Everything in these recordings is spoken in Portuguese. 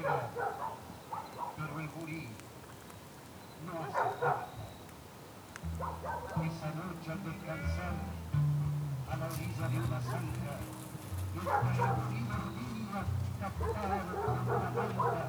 será pelo Evuri, nossa pátria. Essa noite, ao descansar, a la orilla de una zanja, nos paramos y dormimos captados por una banda.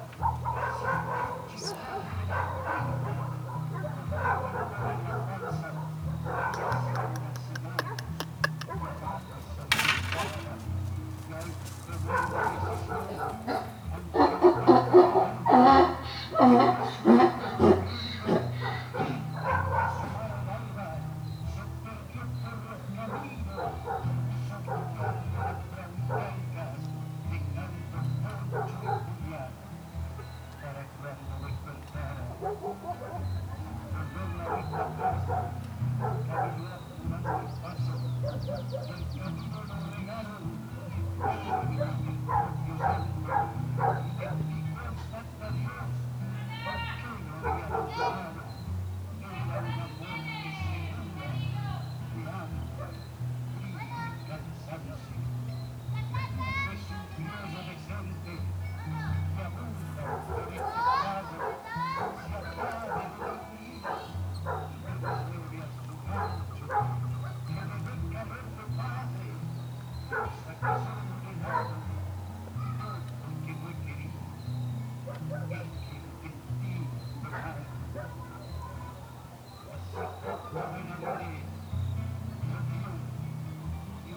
Yeah.